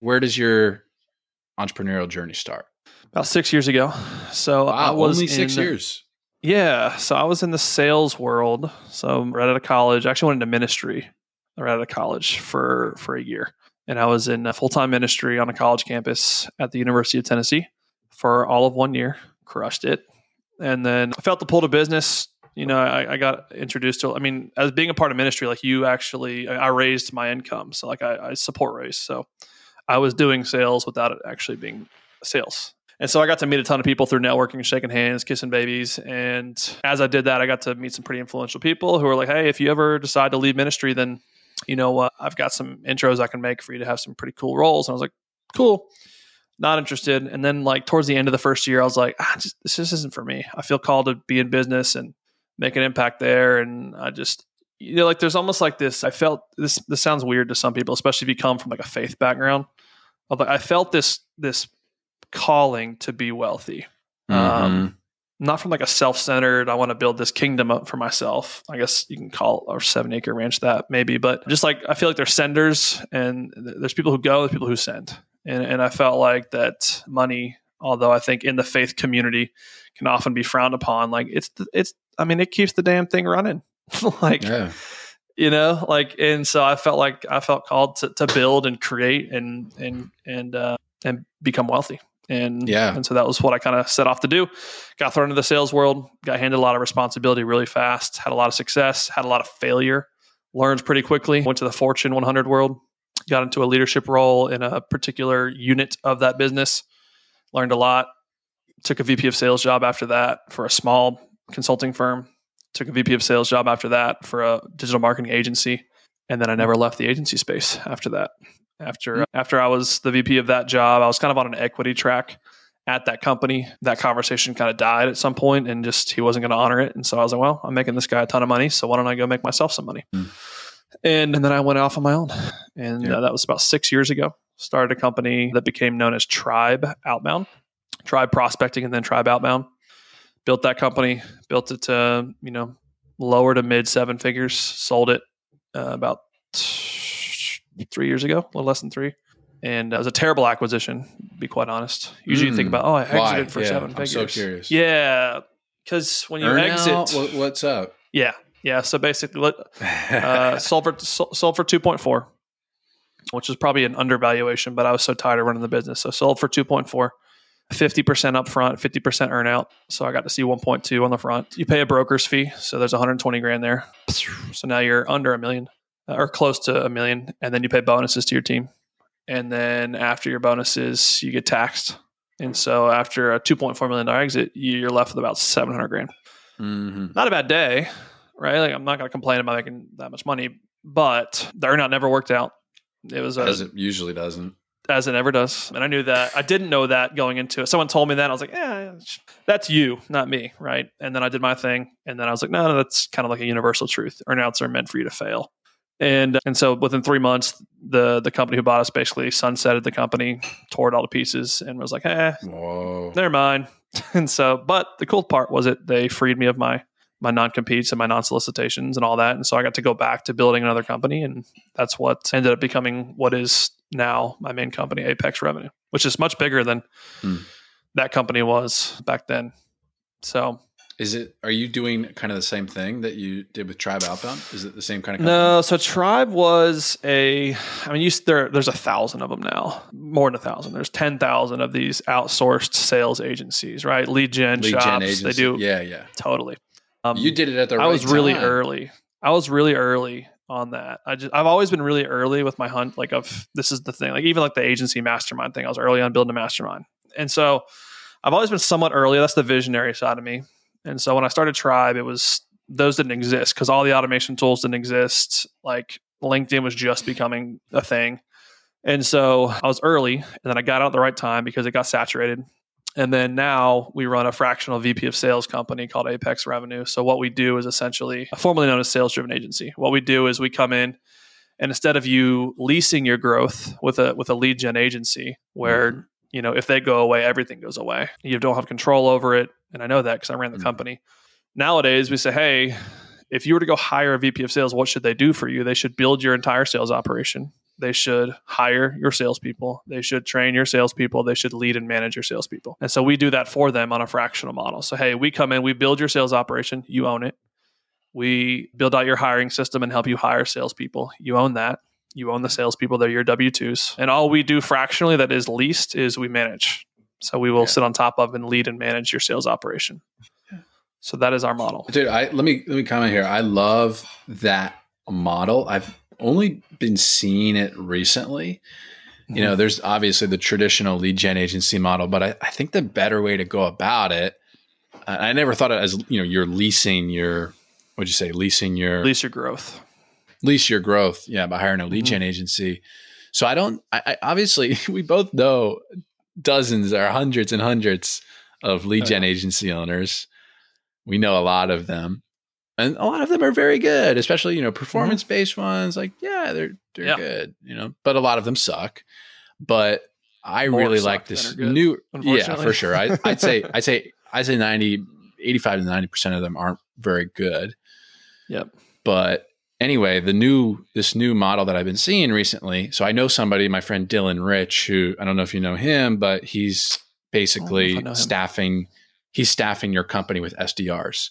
where does your entrepreneurial journey start? About six years ago. So wow, I was only six in- years. Yeah. So I was in the sales world. So right out of college, I actually went into ministry right out of college for for a year. And I was in full time ministry on a college campus at the University of Tennessee for all of one year. Crushed it. And then I felt the pull to business. You know, I, I got introduced to. I mean, as being a part of ministry, like you actually, I raised my income. So like I, I support raise. So I was doing sales without it actually being sales. And so I got to meet a ton of people through networking, shaking hands, kissing babies. And as I did that, I got to meet some pretty influential people who were like, hey, if you ever decide to leave ministry, then, you know, uh, I've got some intros I can make for you to have some pretty cool roles. And I was like, cool, not interested. And then, like, towards the end of the first year, I was like, ah, this just isn't for me. I feel called to be in business and make an impact there. And I just, you know, like, there's almost like this. I felt this, this sounds weird to some people, especially if you come from like a faith background. But I felt this, this, calling to be wealthy. Mm-hmm. Um, not from like a self-centered, I want to build this kingdom up for myself. I guess you can call our seven acre ranch that maybe, but just like I feel like there's senders and th- there's people who go, there's people who send. And, and I felt like that money, although I think in the faith community can often be frowned upon, like it's, it's, I mean, it keeps the damn thing running. like, yeah. You know, like, and so I felt like I felt called to, to build and create and, and, and, uh, and become wealthy and Yeah. and so that was what I kind of set off to do. Got thrown into the sales world, got handed a lot of responsibility really fast, had a lot of success, had a lot of failure, learned pretty quickly. Went to the Fortune 100 world, got into a leadership role in a particular unit of that business, learned a lot. Took a VP of sales job after that for a small consulting firm. Took a VP of sales job after that for a digital marketing agency, and then I never left the agency space after that after after I was the VP of that job, I was kind of on an equity track at that company. That conversation kind of died at some point, and just he wasn't going to honor it. And so I was like, well, I'm making this guy a ton of money, so why don't I go make myself some money? Mm. And, and then I went off on my own, and Yeah. uh, that was about six years ago. Started a company that became known as Tribe Outbound, Tribe Prospecting, and then Tribe Outbound. Built that company, built it to you know lower to mid seven figures. Sold it uh, about three years ago, a little less than three. And it was a terrible acquisition, to be quite honest. Usually you think Mm. about, oh, I exited Why? for Yeah, seven I'm figures. so curious. Yeah. Because when you Earn exit, out? What, what's up? yeah. Yeah. So basically, let- uh, sold for sold sold for two point four, which is probably an undervaluation. But I was so tired of running the business, so sold for two point four. 50% up front, 50% earn out. So I got to see 1.2 on the front. You pay a broker's fee. So there's 120 grand there. So now you're under a million uh, or close to a million. And then you pay bonuses to your team. And then after your bonuses, you get taxed. And so after a $2.4 million exit, you're left with about 700 grand hmm not a bad day, right? Like I'm not going to complain about making that much money, but the earnout never worked out. It was a, As it usually doesn't. As it ever does, and I knew that. I didn't know that going into it. Someone told me that, I was like, "Yeah, that's you, not me," right? And then I did my thing, and then I was like, "No, no, that's kind of like a universal truth. Earnouts are meant for you to fail." And and so within three months, the the company who bought us basically sunsetted the company, tore it all to pieces, and was like, "Eh, Whoa. they're mine. and so, but the cool part was it they freed me of my my non competes and my non solicitations and all that, and so I got to go back to building another company, and that's what ended up becoming what is now my main company, Apex Revenue, which is much bigger than Hmm. that company was back then. So Is it? Are you doing kind of the same thing that you did with Tribe Outbound? Is it the same kind of? Company? no, so Tribe was a. I mean, you there. There's a thousand of them now, more than a thousand. There's ten thousand of these outsourced sales agencies, right? Lead gen Lead shops. gen they do Yeah, yeah. totally. Um, You did it at the. I right was really time. early. I was really early on that. I just I've always been really early with my hunt. Like of this is the thing. Like even like the agency mastermind thing. I was early on building a mastermind, and so I've always been somewhat early. That's the visionary side of me. And so when I started Tribe, it was those didn't exist because all the automation tools didn't exist. Like LinkedIn was just becoming a thing. And so I was early, and then I got out at the right time because it got saturated. And then now we run a fractional VP of sales company called Apex Revenue. So what we do is essentially formerly known as sales driven agency. What we do is we come in and instead of you leasing your growth with a with a lead gen agency where you know if they go away everything goes away. You don't have control over it and I know that cuz I ran the Mhm. company. Nowadays we say hey, if you were to go hire a VP of sales, what should they do for you? They should build your entire sales operation they should hire your salespeople. They should train your salespeople. They should lead and manage your salespeople. And so we do that for them on a fractional model. So, hey, we come in, we build your sales operation, you own it. We build out your hiring system and help you hire salespeople. You own that. You own the salespeople. They're your W 2s. And all we do fractionally that is least is we manage. So we will yeah. sit on top of and lead and manage your sales operation. So that is our model. Dude, I let me let me comment here. I love that model. I've only been seeing it recently. Mm-hmm. You know, mm-hmm. there's obviously the traditional lead gen agency model, but I, I think the better way to go about it, I never thought of it as you know, you're leasing your what'd you say, leasing your lease your growth. Lease your growth, yeah, by hiring a lead mm-hmm. gen agency. So I don't I, I obviously we both know dozens or hundreds and hundreds of lead gen agency owners. We know a lot of them. And a lot of them are very good, especially, you know, performance based mm-hmm. ones. Like, yeah, they're they're yeah. good, you know, but a lot of them suck. But I More really like this new Yeah, for sure. I, I'd say I'd say I'd say 90, 85 to 90% of them aren't very good. Yep. But anyway, the new this new model that I've been seeing recently. So I know somebody, my friend Dylan Rich, who I don't know if you know him, but he's basically staffing. He's staffing your company with SDRs.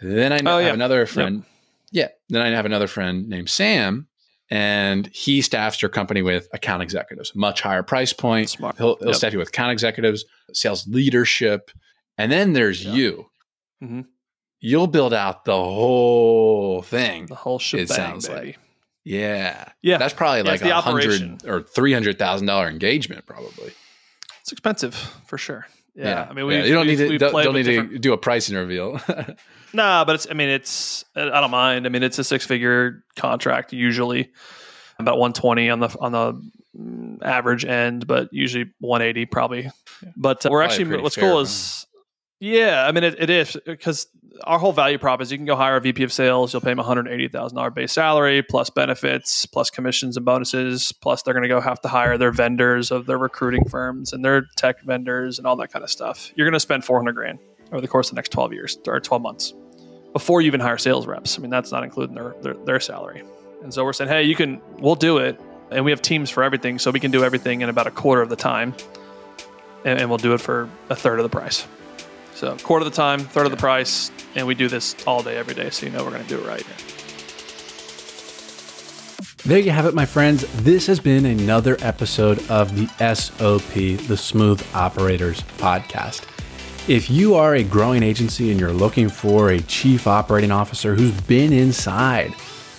Then I oh, yeah. have another friend. Yep. Yeah. Then I have another friend named Sam, and he staffs your company with account executives, much higher price point. Smart. He'll, he'll yep. staff you with account executives, sales leadership, and then there's you. Mm-hmm you'll build out the whole thing. The whole shebang, it sounds baby. like. Yeah. Yeah. That's probably yeah, like a hundred or three hundred thousand dollar engagement, probably. It's expensive for sure. Yeah. yeah. I mean, we yeah. you don't need to don't, don't need different... to do a pricing reveal. nah, but it's. I mean, it's. I don't mind. I mean, it's a six figure contract usually, about one twenty on the on the mm, average end, but usually one eighty probably. But uh, we're actually what's cool is. Yeah, I mean it, it is because our whole value prop is you can go hire a VP of sales. You'll pay them one hundred eighty thousand dollar base salary plus benefits plus commissions and bonuses. Plus they're going to go have to hire their vendors of their recruiting firms and their tech vendors and all that kind of stuff. You're going to spend four hundred grand over the course of the next twelve years or twelve months before you even hire sales reps. I mean that's not including their their, their salary. And so we're saying, hey, you can we'll do it, and we have teams for everything, so we can do everything in about a quarter of the time, and, and we'll do it for a third of the price. So quarter of the time, third of the price, and we do this all day, every day, so you know we're going to do it right. There you have it, my friends. This has been another episode of the SOP, the Smooth Operators Podcast. If you are a growing agency and you're looking for a chief operating officer who's been inside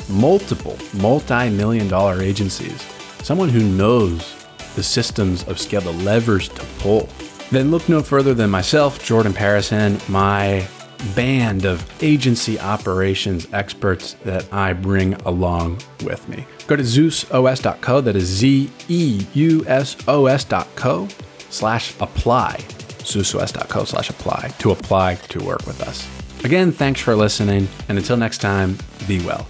multiple multi million dollar agencies, someone who knows the systems of scale, the levers to pull, then look no further than myself, Jordan Paris and, my band of agency operations experts that I bring along with me. Go to ZeusOS.co, that is Z E U S O S.co slash apply, ZeusOS.co slash apply to apply to work with us. Again, thanks for listening, and until next time, be well.